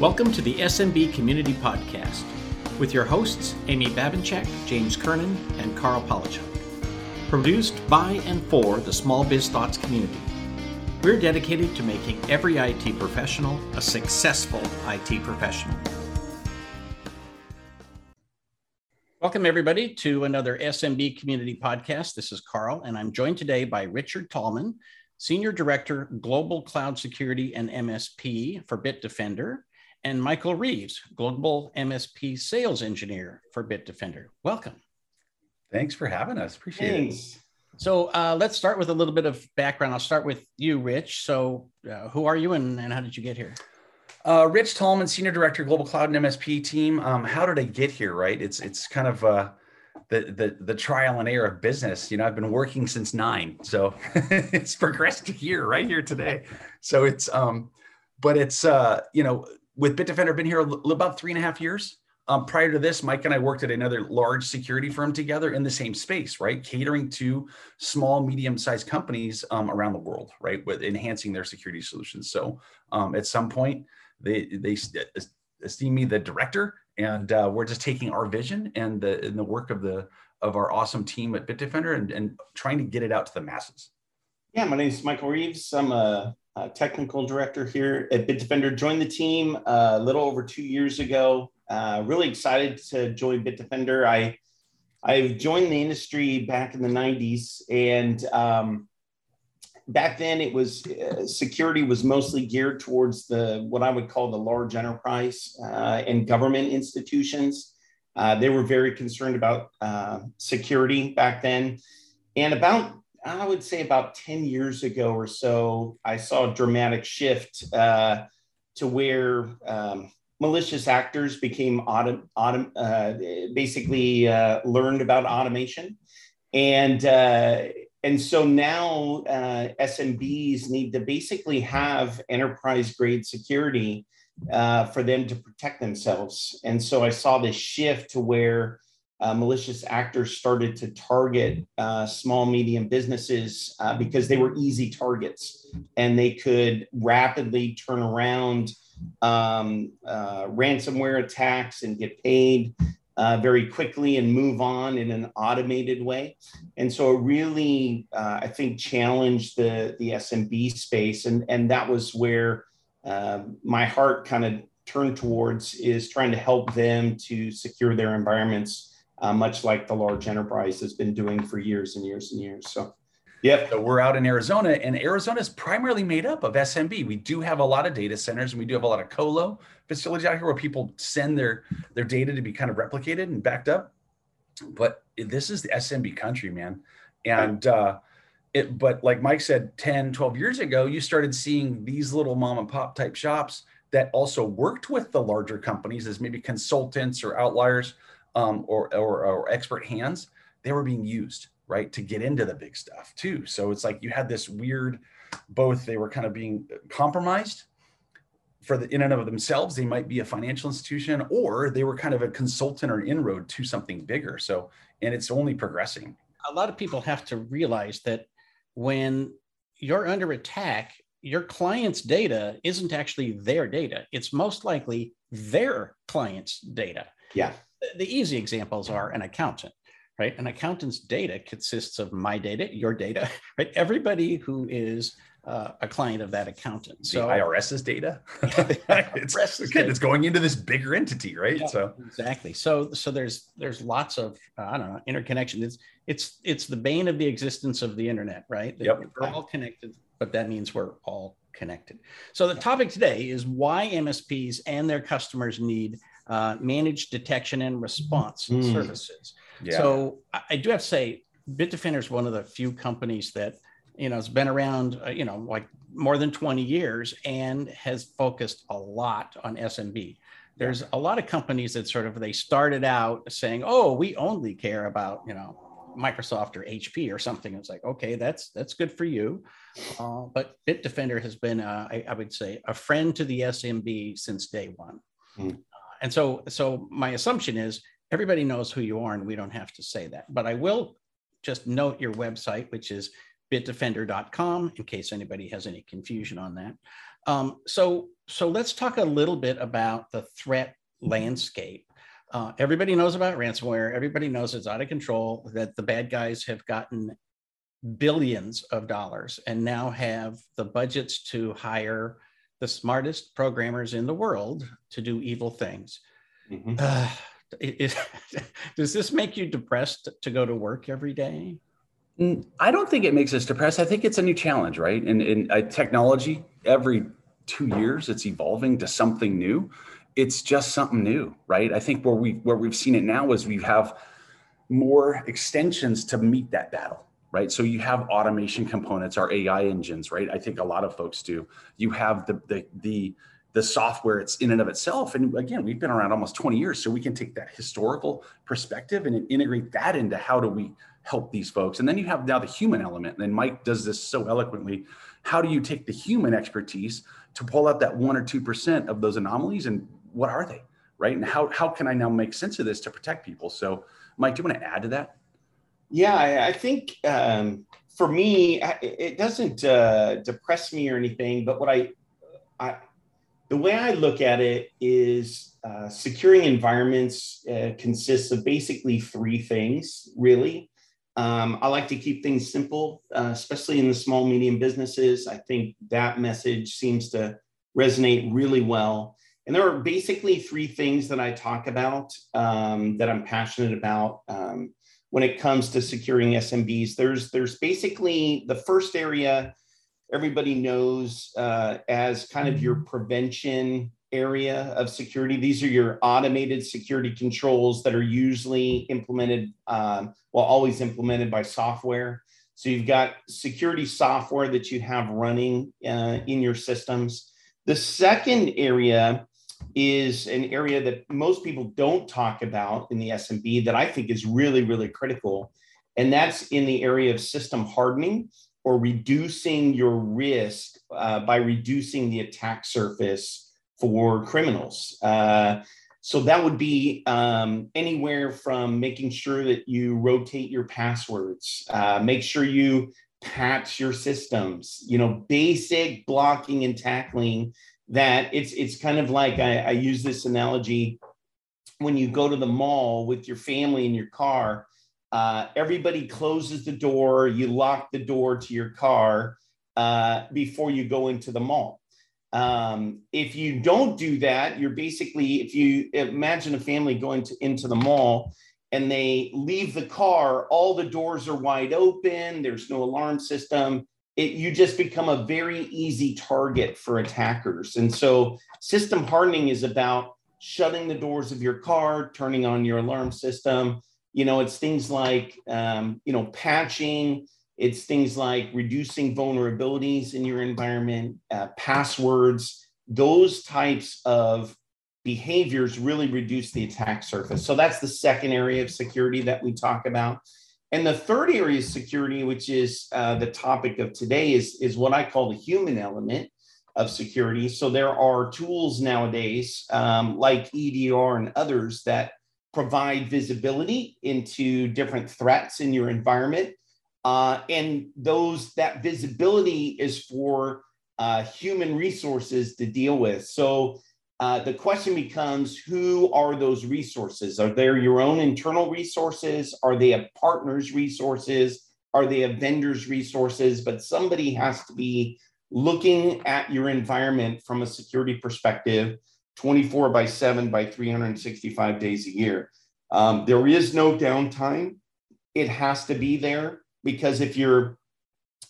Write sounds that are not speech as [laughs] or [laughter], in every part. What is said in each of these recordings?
Welcome to the SMB Community Podcast with your hosts, Amy Babinchak, James Kernan, and Karl Palachuk. Produced by and for the Small Biz Thoughts community. We're dedicated to making every IT professional a successful IT professional. Welcome, everybody, to another SMB Community Podcast. This is Karl, and I'm joined today by Richard Tallman, Senior Director, Global Cloud Security and MSP for Bitdefender, and Michael Reeves, Global MSP Sales Engineer for Bitdefender. Welcome. Thanks for having us. Appreciate Thanks. it. So uh, let's start with a little bit of background. I'll start with you, Rich. So, uh, who are you and, and how did you get here? Uh, Rich Tallman, Senior Director, Global Cloud and MSP team. Um, how did I get here? Right, it's it's kind of uh, the the the trial and error of business. You know, I've been working since nine, so [laughs] it's progressed to here, right here today. So it's um, but it's uh, you know, with Bitdefender, been here about three and a half years. Um, prior to this, Mike and I worked at another large security firm together in the same space, right? Catering to small, medium-sized companies um, around the world, right? With enhancing their security solutions. So um, at some point, they they esteem me the director, and uh, we're just taking our vision and the and the work of the of our awesome team at Bitdefender and, and trying to get it out to the masses. Yeah, my name is Michael Reeves. I'm a uh, technical director here at Bitdefender. Joined the team uh, a little over two years ago. Uh, really excited to join Bitdefender. I I've joined the industry back in the '90s, and um, back then it was uh, security was mostly geared towards the what I would call the large enterprise uh, and government institutions. Uh, they were very concerned about security back then, and about I would say about 10 years ago or so, I saw a dramatic shift uh, to where um, malicious actors became autom- uh, basically uh, learned about automation. And, uh, and so now uh, SMBs need to basically have enterprise grade security uh, for them to protect themselves. And so I saw this shift to where uh, malicious actors started to target uh, small, medium businesses uh, because they were easy targets and they could rapidly turn around um, uh, ransomware attacks and get paid uh, very quickly and move on in an automated way. And so it really, uh, I think, challenged the, the SMB space. And, and that was where my heart kind of turned towards is trying to help them to secure their environments uh, much like the large enterprise has been doing for years and years and years. So, yeah. So we're out in Arizona, and Arizona is primarily made up of SMB. We do have a lot of data centers, and we do have a lot of colo facilities out here where people send their their data to be kind of replicated and backed up. But this is the SMB country, man, and. Uh, it, but like Mike said, 10, 12 years ago, you started seeing these little mom and pop type shops that also worked with the larger companies as maybe consultants or outliers um, or, or, or expert hands, they were being used right to get into the big stuff too. So it's like you had this weird, both they were kind of being compromised for the in and of themselves. They might be a financial institution or they were kind of a consultant or inroad to something bigger. So and it's only progressing. A lot of people have to realize that when you're under attack, your client's data isn't actually their data. It's most likely their client's data. Yeah the easy examples are an accountant right? An accountant's data consists of my data your data [laughs] right? Everybody who is uh, a client of that accountant so the irs's data? [laughs] [laughs] It's, it's going into this bigger entity right? Yeah, so exactly. So so there's there's lots of uh, i don't know interconnection. It's it's it's the bane of the existence of the internet right? Yep. we're all connected but that means we're all connected. So the topic today is why msps and their customers need uh, managed detection and response mm. services. Yeah. So I, I, do have to say, Bitdefender is one of the few companies that you know has been around, uh, you know, like more than 20 years and has focused a lot on SMB. There's a lot of companies that sort of they started out saying, "Oh, we only care about you know Microsoft or HP or something." It's like, okay, that's that's good for you, uh, but Bitdefender has been, uh, I, I, would say, a friend to the SMB since day one. Mm and so so my assumption is everybody knows who you are and we don't have to say that but i will just note your website which is bitdefender.com in case anybody has any confusion on that. Um, so, so let's talk a little bit about the threat landscape. Uh, everybody knows about ransomware. Everybody knows it's out of control, that the bad guys have gotten billions of dollars and now have the budgets to hire the smartest programmers in the world to do evil things. Mm-hmm. Uh, it, [laughs] does this make you depressed to go to work every day? I don't think it makes us depressed. I think it's a new challenge, right? And in uh, technology, every two years, it's evolving to something new. It's just something new, right? I think where we where we've seen it now is we have more extensions to meet that battle, right? So you have automation components, our AI engines, right? I think a lot of folks do. You have the the the the software it's in and of itself. And again we've been around almost 20 years so we can take that historical perspective and integrate that into how do we help these folks. And then you have now the human element. And mike does this so eloquently. How do you take the human expertise to pull out that one or two percent of those anomalies and what are they right? And how, how can i now make sense of this to protect people? So mike do you want to add to that yeah, I, I think um, for me, it doesn't uh, depress me or anything. But what I, I, the way I look at it is uh, securing environments uh, consists of basically three things, really. Um, I like to keep things simple, uh, especially in the small, medium businesses. I think that message seems to resonate really well. And there are basically three things that I talk about um, that I'm passionate about. Um, when it comes to securing SMBs. There's there's basically the first area everybody knows uh, as kind of your prevention area of security. These are your automated security controls that are usually implemented, um, well, always implemented by software. So you've got security software that you have running uh, in your systems. The second area is an area that most people don't talk about in the SMB that I think is really, really critical. And that's in the area of system hardening or reducing your risk uh, by reducing the attack surface for criminals. Uh, so that would be um, anywhere from making sure that you rotate your passwords, uh, make sure you patch your systems, you know, basic blocking and tackling that it's it's kind of like I, I use this analogy. When you go to the mall with your family in your car uh, everybody closes the door you lock the door to your car uh, before you go into the mall. Um, if you don't do that you're basically if you imagine a family going to, into the mall and they leave the car all the doors are wide open there's no alarm system it, you just become a very easy target for attackers. And so system hardening is about shutting the doors of your car, turning on your alarm system. You know, it's things like, um, you know, patching, it's things like reducing vulnerabilities in your environment, uh, passwords, those types of behaviors really reduce the attack surface. So that's the second area of security that we talk about. And the third area of security, which is uh, the topic of today, is, is what I call the human element of security. So there are tools nowadays um, like EDR and others that provide visibility into different threats in your environment. Uh, and those that visibility is for uh, human resources to deal with. So uh, the question becomes who are those resources? Are they your own internal resources? Are they a partner's resources? Are they a vendor's resources? But somebody has to be looking at your environment from a security perspective 24 by 7 by 365 days a year. Um, there is no downtime. It has to be there because if you're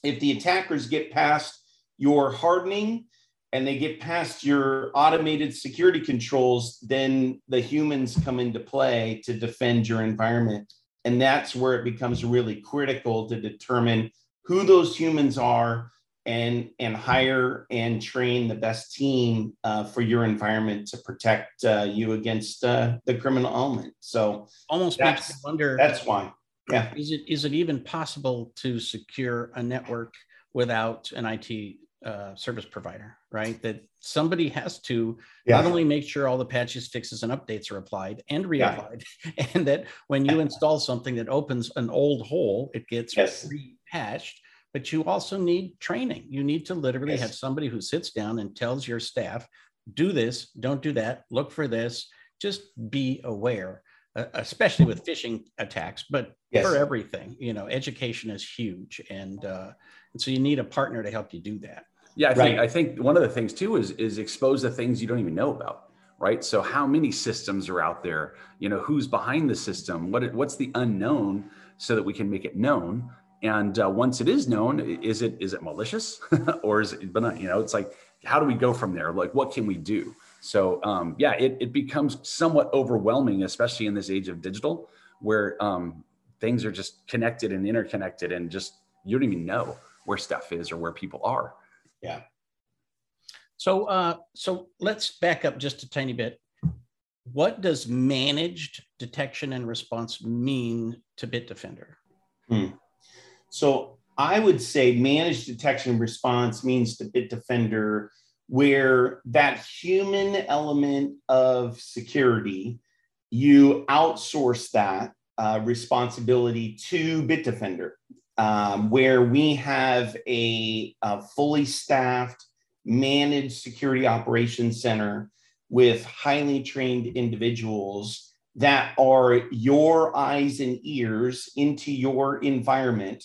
if the attackers get past your hardening and they get past your automated security controls, then the humans come into play to defend your environment. And that's where it becomes really critical to determine who those humans are and, and hire and train the best team uh, for your environment to protect uh, you against uh, the criminal element. So almost makes me wonder. That's why. Yeah. Is it is it even possible to secure a network without an IT uh, service provider, right? That somebody has to yeah. not only make sure all the patches, fixes, and updates are applied and reapplied, yeah. [laughs] and that when you install something that opens an old hole, it gets yes. repatched. but you also need training. You need to literally Yes. have somebody who sits down and tells your staff, do this, don't do that, look for this, just be aware, uh, especially with phishing attacks, but Yes. for everything. You know, education is huge. And, uh, and so you need a partner to help you do that. Yeah, I think I think one of the things too is is expose the things you don't even know about, right? So how many systems are out there? You know, who's behind the system? What it- what's the unknown, so that we can make it known. And uh, once it is known, is it is it malicious [laughs] or is it benign? You know, it's like how do we go from there? Like what can we do? So um, yeah, it it becomes somewhat overwhelming, especially in this age of digital, where um, things are just connected and interconnected, and just you don't even know where stuff is or where people are. So, uh, so let's back up just a tiny bit. What does managed detection and response mean to Bitdefender? So I would say managed detection and response means to Bitdefender where that human element of security, you outsource that uh, responsibility to Bitdefender, um, where we have a, a fully staffed managed security operations center with highly trained individuals that are your eyes and ears into your environment,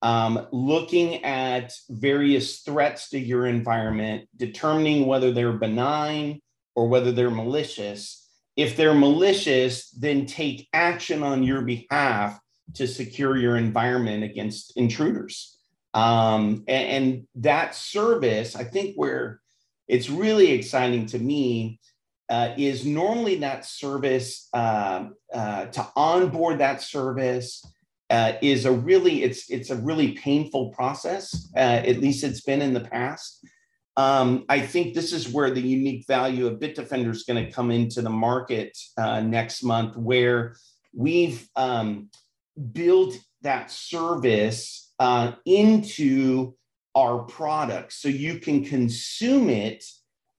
um, looking at various threats to your environment, determining whether they're benign or whether they're malicious. If they're malicious, then take action on your behalf to secure your environment against intruders. Um, and, and that service, I think, where it's really exciting to me uh, is normally that service uh, uh, to onboard that service uh, is a really it's it's a really painful process. Uh, at least it's been in the past. Um, I think this is where the unique value of Bitdefender is going to come into the market uh, next month, where we've um, built that service uh, into our product so you can consume it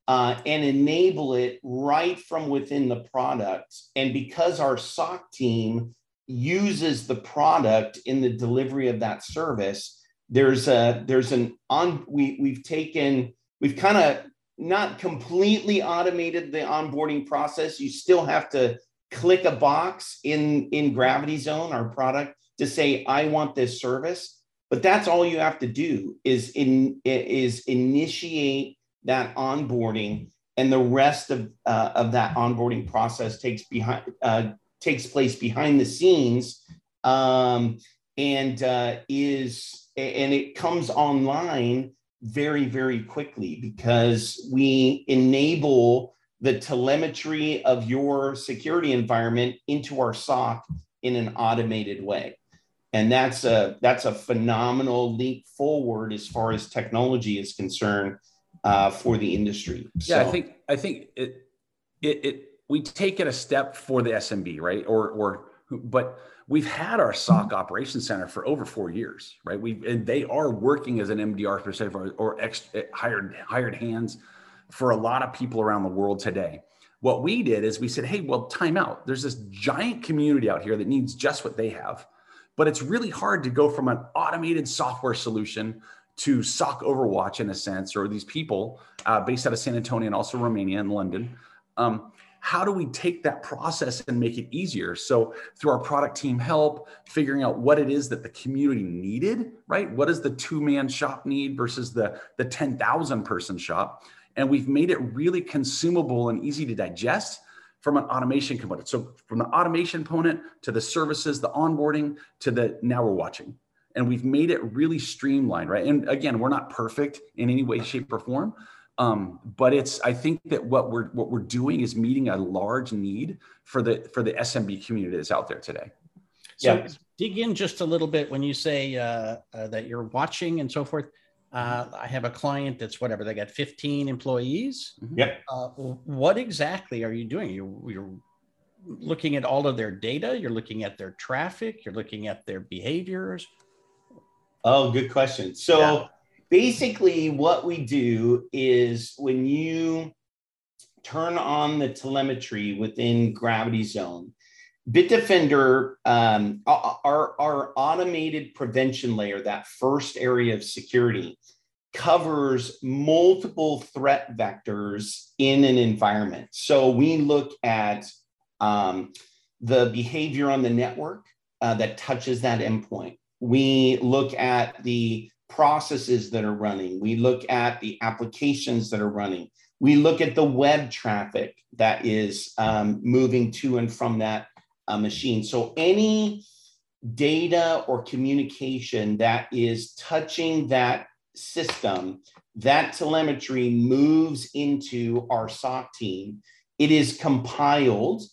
uh, and enable it right from within the product. And because our SOC team uses the product in the delivery of that service, there's a there's an on we we've taken we've kind of not completely automated the onboarding process. You still have to click a box in in GravityZone, our product, to say I want this service. But that's all you have to do is in is initiate that onboarding, and the rest of uh, of that onboarding process takes behind uh, takes place behind the scenes, um, and uh, is and it comes online very very quickly because we enable the telemetry of your security environment into our SOC in an automated way and that's a that's a phenomenal leap forward as far as technology is concerned uh, for the industry. Yeah, I think I think it, it it we take it a step for the SMB, right? Or or but we've had our SOC operations center for over four years, right? We and they are working as an MDR specific or, or ex, hired hired hands for a lot of people around the world today. What we did is we said, hey, well, time out. There's this giant community out here that needs just what they have, but it's really hard to go from an automated software solution to SOC Overwatch in a sense, or these people uh, based out of San Antonio and also Romania and London. Um, how do we take that process and make it easier? So through our product team help, figuring out what it is that the community needed, right? What does the two-man shop need versus the, the 10,000 person shop? And we've made it really consumable and easy to digest from an automation component. So from the automation component to the services, the onboarding to the now we're watching and we've made it really streamlined right and again we're not perfect in any way shape or form um, but it's i think that what we're what we're doing is meeting a large need for the for the smb community that's out there today so yeah. dig in just a little bit when you say uh, uh, that you're watching and so forth uh, I have a client that's whatever they got 15 employees. Yep. Uh, what exactly are you doing? You, you're looking at all of their data. You're looking at their traffic. You're looking at their behaviors. Oh, good question. So yeah. basically, what we do is when you turn on the telemetry within GravityZone, Bitdefender, um, our, our automated prevention layer, that first area of security, covers multiple threat vectors in an environment. So we look at um, the behavior on the network uh, that touches that endpoint. We look at the processes that are running. We look at the applications that are running. We look at the web traffic that is um, moving to and from that uh, machine. So any data or communication that is touching that system, that telemetry moves into our SOC team. It is compiled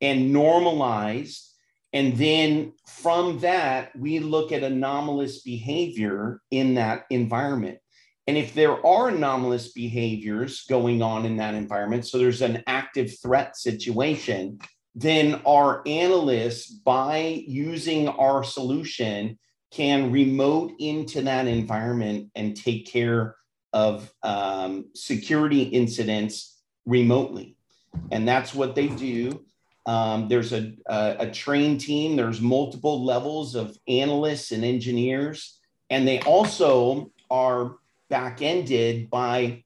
and normalized. And then from that, we look at anomalous behavior in that environment. And if there are anomalous behaviors going on in that environment, so there's an active threat situation, then our analysts, by using our solution, can remote into that environment and take care of um, security incidents remotely. And that's what they do. Um, there's a, a, a trained team, there's multiple levels of analysts and engineers, and they also are back ended by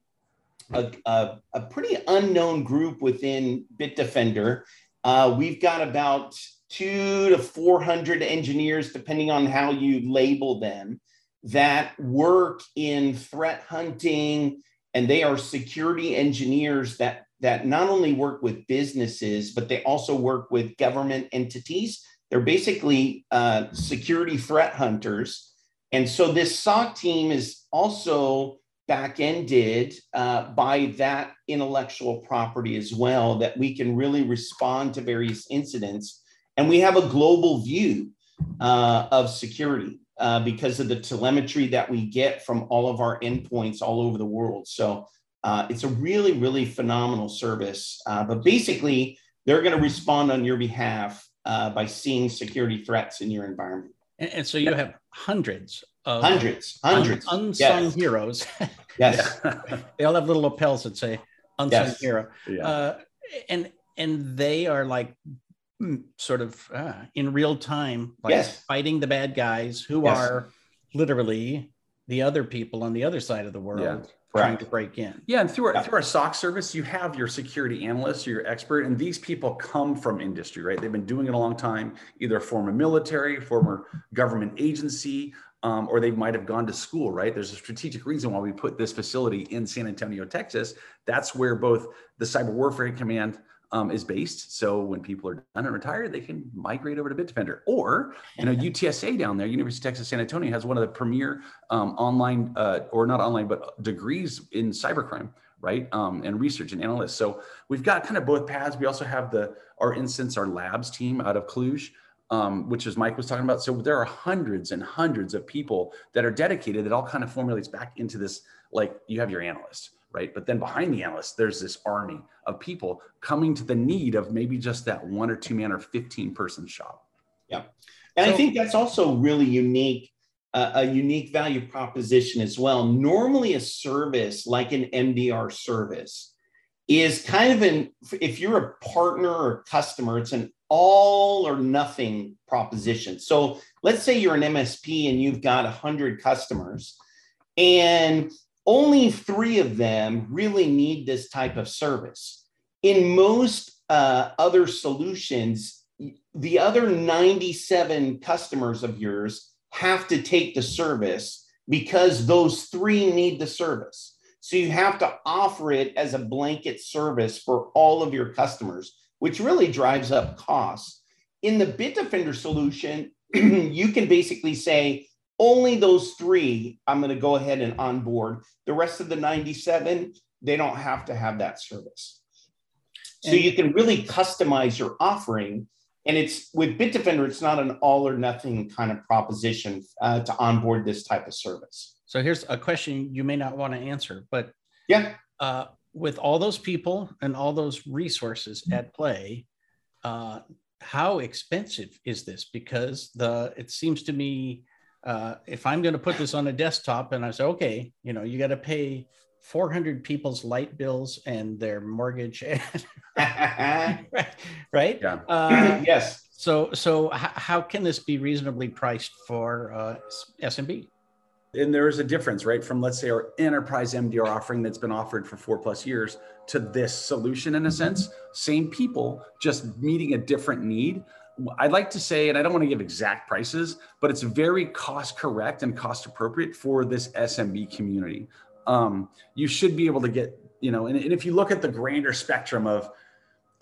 a, a, a, pretty unknown group within Bitdefender. Uh, we've got about two to 400 engineers, depending on how you label them, that work in threat hunting, and they are security engineers that, that not only work with businesses, but they also work with government entities. They're basically uh, security threat hunters. And so this SOC team is also back ended uh, by that intellectual property as well, that we can really respond to various incidents and we have a global view uh, of security uh, because of the telemetry that we get from all of our endpoints all over the world. So uh, it's a really, really phenomenal service. Uh, but basically, they're going to respond on your behalf uh, by seeing security threats in your environment. And, and so you have hundreds hundreds, hundreds un- unsung yes. heroes. [laughs] yes, they all have little lapels that say "unsung yes. hero," yeah. Uh, and and they are like Mm, sort of uh, in real time, like yes. fighting the bad guys who yes. are literally the other people on the other side of the world yeah. trying to break in. Yeah, and through our, yeah. through our SOC service, you have your security analyst, your expert, and these people come from industry, right? They've been doing it a long time, either former military, former government agency, um, or they might have gone to school, right? There's a strategic reason why we put this facility in San Antonio, Texas. That's where both the Cyber Warfare Command um, is based. So when people are done and retired, they can migrate over to Bitdefender. Or, you know, UTSA down there, University of Texas San Antonio, has one of the premier um, online, uh, or not online, but degrees in cybercrime, right? Um, and research and analysts. So we've got kind of both paths. We also have the our instance, our labs team out of Cluj. Um, which is Mike was talking about. So there are hundreds and hundreds of people that are dedicated that all kind of formulates back into this, like you have your analyst, right? But then behind the analyst, there's this army of people coming to the need of maybe just that one or two man or 15 person shop. Yeah. And so, I think that's also really unique, uh, a unique value proposition as well. Normally, a service like an MDR service is kind of an, if you're a partner or customer, it's an all or nothing proposition. So let's say you're an MSP and you've got 100 customers and only three of them really need this type of service. In most uh, other solutions, the other 97 customers of yours have to take the service because those three need the service. So you have to offer it as a blanket service for all of your customers, which really drives up costs. In the Bitdefender solution, [clears throat] you can basically say, only those three I'm going to go ahead and onboard. The rest of the 97, they don't have to have that service. So and, you can really customize your offering. And it's with Bitdefender, it's not an all or nothing kind of proposition uh, to onboard this type of service. So here's a question you may not want to answer, but yeah, uh, with all those people and all those resources at play, uh, how expensive is this? Because the it seems to me uh, if I'm going to put this on a desktop and I say, okay, you know, you got to pay 400 people's light bills and their mortgage, [laughs] [laughs] right? Yeah. Uh, [clears throat] yes. So, so h- how can this be reasonably priced for uh, SMB? And there is a difference, right? From let's say our enterprise MDR offering that's been offered for four plus years to this solution in a sense. Same people, just meeting a different need. I'd like to say, and I don't want to give exact prices, but it's very cost correct and cost appropriate for this SMB community. Um, you should be able to get, you know, and, and if you look at the grander spectrum of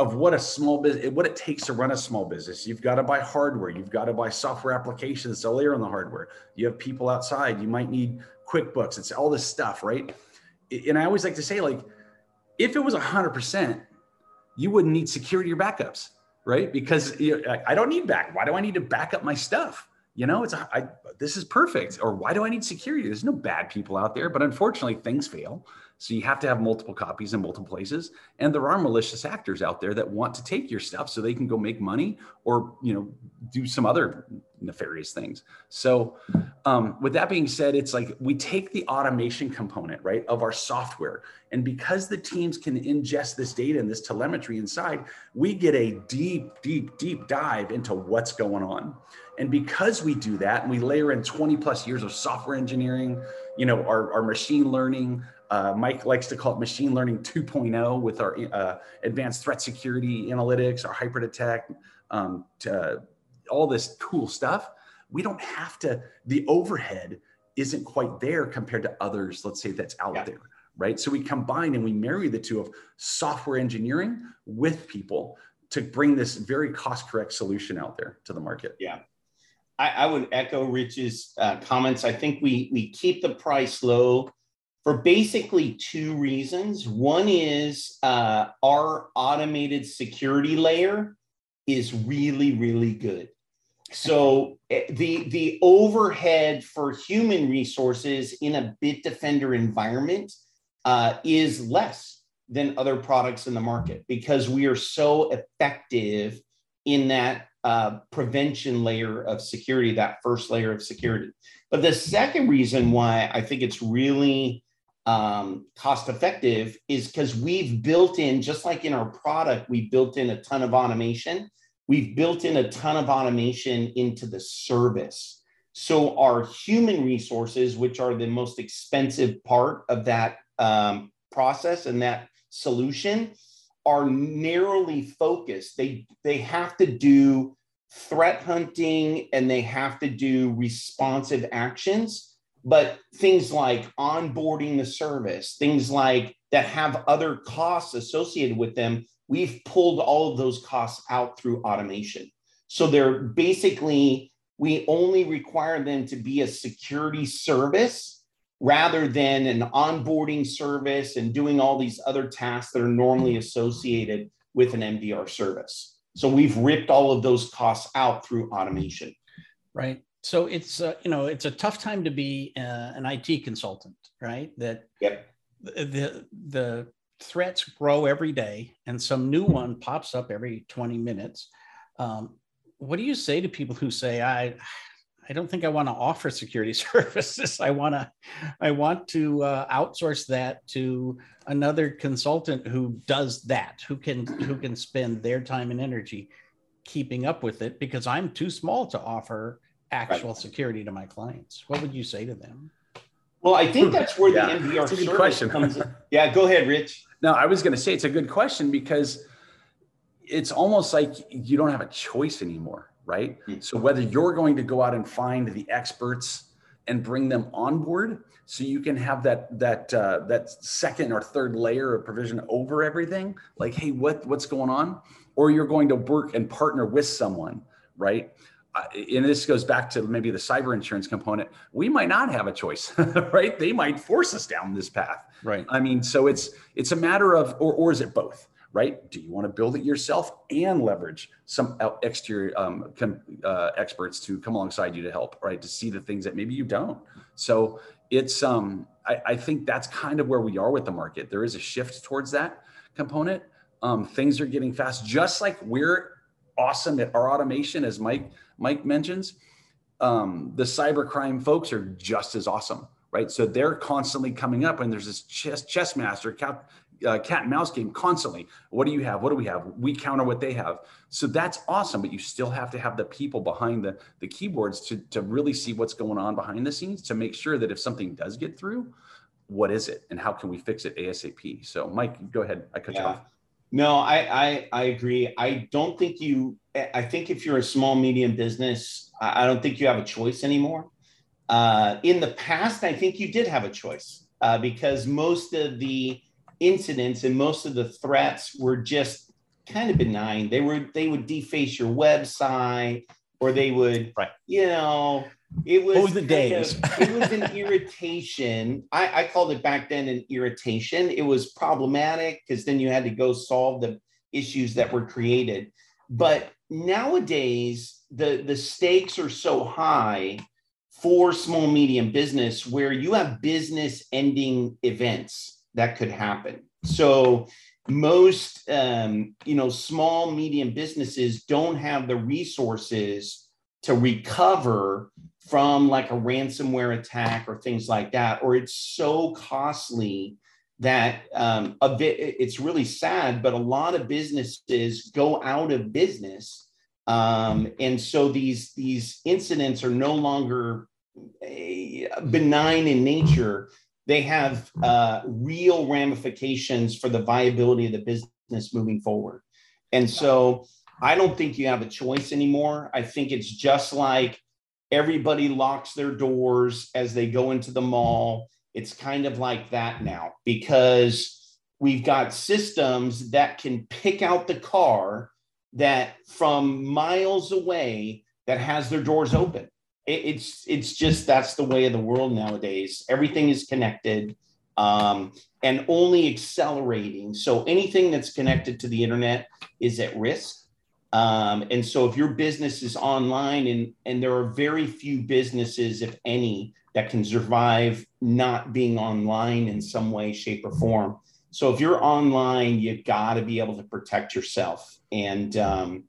of what a small business, what it takes to run a small business. You've got to buy hardware. You've got to buy software applications to layer on the hardware. You have people outside. You might need QuickBooks. It's all this stuff, right? And I always like to say, like, if it was 100%, you wouldn't need security or backups, right? Because I don't need back. Why do I need to back up my stuff? You know, it's a, I, this is perfect. Or why do I need security? There's no bad people out there, but unfortunately, things fail. So you have to have multiple copies in multiple places. And there are malicious actors out there that want to take your stuff so they can go make money or, you know, do some other nefarious things. So um, with that being said, it's like we take the automation component, right, of our software. And because the teams can ingest this data and this telemetry inside, we get a deep, deep, deep dive into what's going on. And because we do that and we layer in 20 plus years of software engineering, you know, our, our machine learning, uh, Mike likes to call it machine learning 2.0 with our uh, advanced threat security analytics, our hyperdetect, um, to, all this cool stuff. We don't have to, the overhead isn't quite there compared to others, let's say that's out yeah. there, right? So we combine and we marry the two of software engineering with people to bring this very cost correct solution out there to the market. Yeah. I, I would echo Rich's uh, comments. I think we we keep the price low for basically two reasons. One is uh, our automated security layer is really, really good. So eh, the the overhead for human resources in a Bitdefender environment uh, is less than other products in the market because we are so effective in that uh, prevention layer of security, that first layer of security. But the second reason why I think it's really um, cost effective is because we've built in, just like in our product, we built in a ton of automation. We've built in a ton of automation into the service. So our human resources, which are the most expensive part of that um, process and that solution, are narrowly focused. They they have to do threat hunting and they have to do responsive actions but things like onboarding the service, things like that have other costs associated with them, we've pulled all of those costs out through automation. So they're basically, we only require them to be a security service rather than an onboarding service and doing all these other tasks that are normally associated with an MDR service. So we've ripped all of those costs out through automation. Right so it's uh, you know it's a tough time to be uh, an IT consultant, right? That yep. the the threats grow every day, and some new one pops up every twenty minutes. Um, what do you say to people who say, "I I don't think I want to offer security [laughs] services. I want to I want to uh, outsource that to another consultant who does that, who can who can spend their time and energy keeping up with it because I'm too small to offer actual right. security to my clients? What would you say to them? Well, I think that's where yeah, the MDR service question. comes. In. Yeah, go ahead, Rich. No, I was going to say it's a good question because it's almost like you don't have a choice anymore, right? Mm-hmm. So whether you're going to go out and find the experts and bring them on board, so you can have that that uh, that second or third layer of provision over everything, like, hey, what what's going on? Or you're going to work and partner with someone, right? And this goes back to maybe the cyber insurance component we might not have a choice [laughs] right? They might force us down this path. Right. I mean so it's it's a matter of or, or is it both right? Do you want to build it yourself and leverage some exterior um, uh, experts to come alongside you to help right? To see the things that maybe you don't. So it's um I, I think that's kind of where we are with the market. There is a shift towards that component. Um, things are getting fast just like we're awesome at our automation as mike Mike mentions, um, the cybercrime folks are just as awesome, right? So they're constantly coming up, and there's this chess, chess master, cap, uh, cat and mouse game constantly. What do you have? What do we have? We counter what they have. So that's awesome, but you still have to have the people behind the, the keyboards to, to really see what's going on behind the scenes to make sure that if something does get through, what is it and how can we fix it ASAP? So Mike, go ahead. I cut yeah. you off. No, I, I I agree. I don't think you. I think if you're a small medium business, I don't think you have a choice anymore. Uh, in the past, I think you did have a choice uh, because most of the incidents and most of the threats were just kind of benign. They were they would deface your website or they would, right. you know, it was, was the days. Of, it was an [laughs] irritation. I, I called it back then an irritation. It was problematic because then you had to go solve the issues that were created. But nowadays, the, the stakes are so high for small medium business where you have business ending events that could happen. So most um, you know small medium businesses don't have the resources to recover from like a ransomware attack or things like that or it's so costly that um, a bit it's really sad but a lot of businesses go out of business um, and so these these incidents are no longer eh, benign in nature they have uh, real ramifications for the viability of the business moving forward. And so I don't think you have a choice anymore. I think it's just like everybody locks their doors as they go into the mall. It's kind of like that now because we've got systems that can pick out the car that from miles away that has their doors open it's it's just that's the way of the world nowadays. Everything is connected um, and only accelerating. So anything that's connected to the internet is at risk. Um, and so if your business is online and and there are very few businesses, if any, that can survive not being online in some way, shape, or form. So if you're online, you got to be able to protect yourself. And um,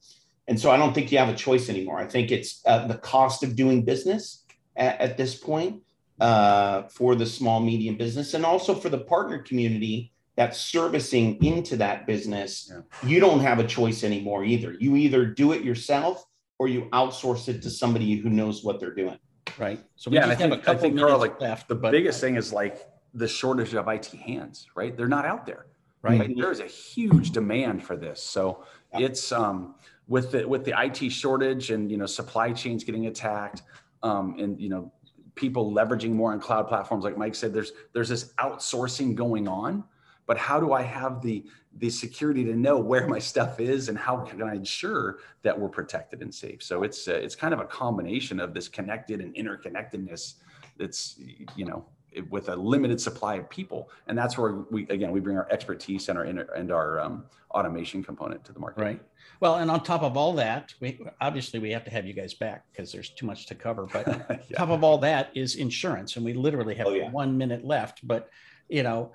and so I don't think you have a choice anymore. I think it's uh, the cost of doing business at, at this point uh, for the small, medium business and also for the partner community that's servicing into that business. Yeah. You don't have a choice anymore either. You either do it yourself or you outsource it to somebody who knows what they're doing. Right. So we yeah, just I have think, a couple I think, Karl, like left. The biggest thing is like the shortage of IT hands, right? They're not out there. Right. Like, there's a huge demand for this. So yeah. it's um with the with the IT shortage and you know supply chains getting attacked um, and you know people leveraging more on cloud platforms like Mike said there's there's this outsourcing going on but how do I have the the security to know where my stuff is and how can I ensure that we're protected and safe so it's uh, it's kind of a combination of this connected and interconnectedness that's you know with a limited supply of people and that's where we again we bring our expertise and our and our um, automation component to the market right well and on top of all that we obviously we have to have you guys back because there's too much to cover but [laughs] yeah. top of all that is insurance and we literally have oh, yeah. one minute left but you know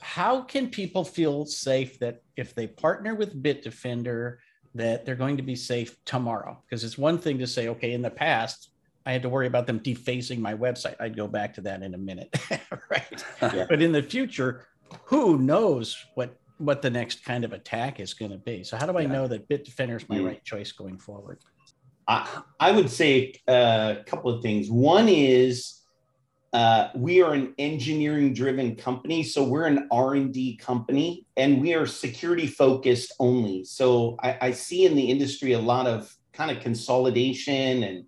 how can people feel safe that if they partner with bitdefender that they're going to be safe tomorrow because it's one thing to say okay in the past I had to worry about them defacing my website. I'd go back to that in a minute, [laughs] right? Yeah. But in the future, who knows what what the next kind of attack is going to be? So how do I yeah. know that Bitdefender is my mm. right choice going forward? I, I would say a couple of things. One is uh, we are an engineering driven company, so we're an R and D company, and we are security focused only. So I, I see in the industry a lot of kind of consolidation and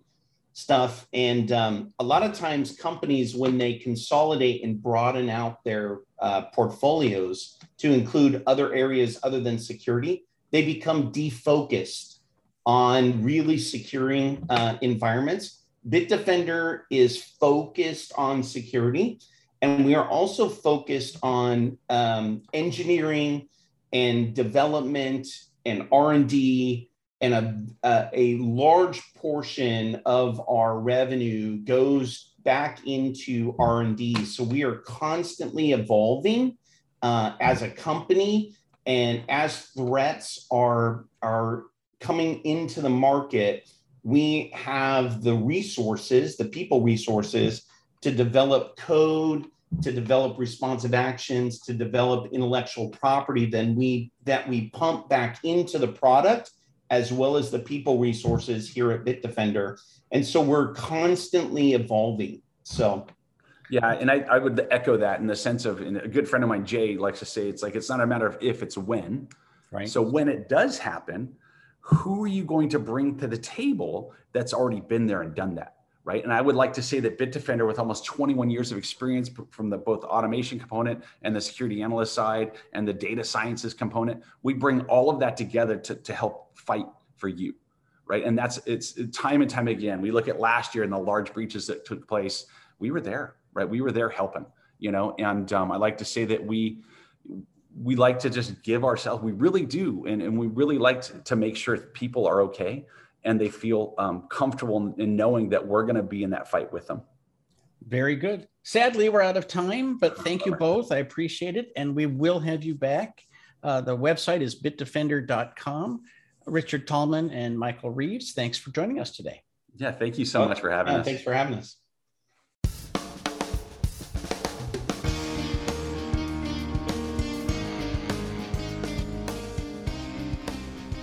stuff. And um, a lot of times, companies, when they consolidate and broaden out their uh, portfolios to include other areas other than security, they become defocused on really securing uh, environments. Bitdefender is focused on security, and we are also focused on um, engineering and development and R&D and a, a, a large portion of our revenue goes back into r&d so we are constantly evolving uh, as a company and as threats are are coming into the market we have the resources the people resources to develop code to develop responsive actions, to develop intellectual property, then we that we pump back into the product as well as the people resources here at Bitdefender. And so we're constantly evolving. So yeah, and I, I would echo that in the sense of and a good friend of mine, Jay, likes to say it's like it's not a matter of if, it's when. Right. So when it does happen, who are you going to bring to the table that's already been there and done that? right? And I would like to say that Bitdefender, with almost 21 years of experience from the both automation component and the security analyst side and the data sciences component, we bring all of that together to, to help fight for you, right? And that's it's time and time again. We look at last year and the large breaches that took place. We were there, right? We were there helping, you know. And um, I like to say that we we like to just give ourselves. We really do, and, and we really like to, to make sure people are okay and they feel um, comfortable in knowing that we're going to be in that fight with them. Very good. Sadly, we're out of time, but thank you both. I appreciate it. And we will have you back. Uh, the website is bitdefender.com. Richard Tallman and Michael Reeves, thanks for joining us today. Yeah, thank you so much for having us. Thanks for having us.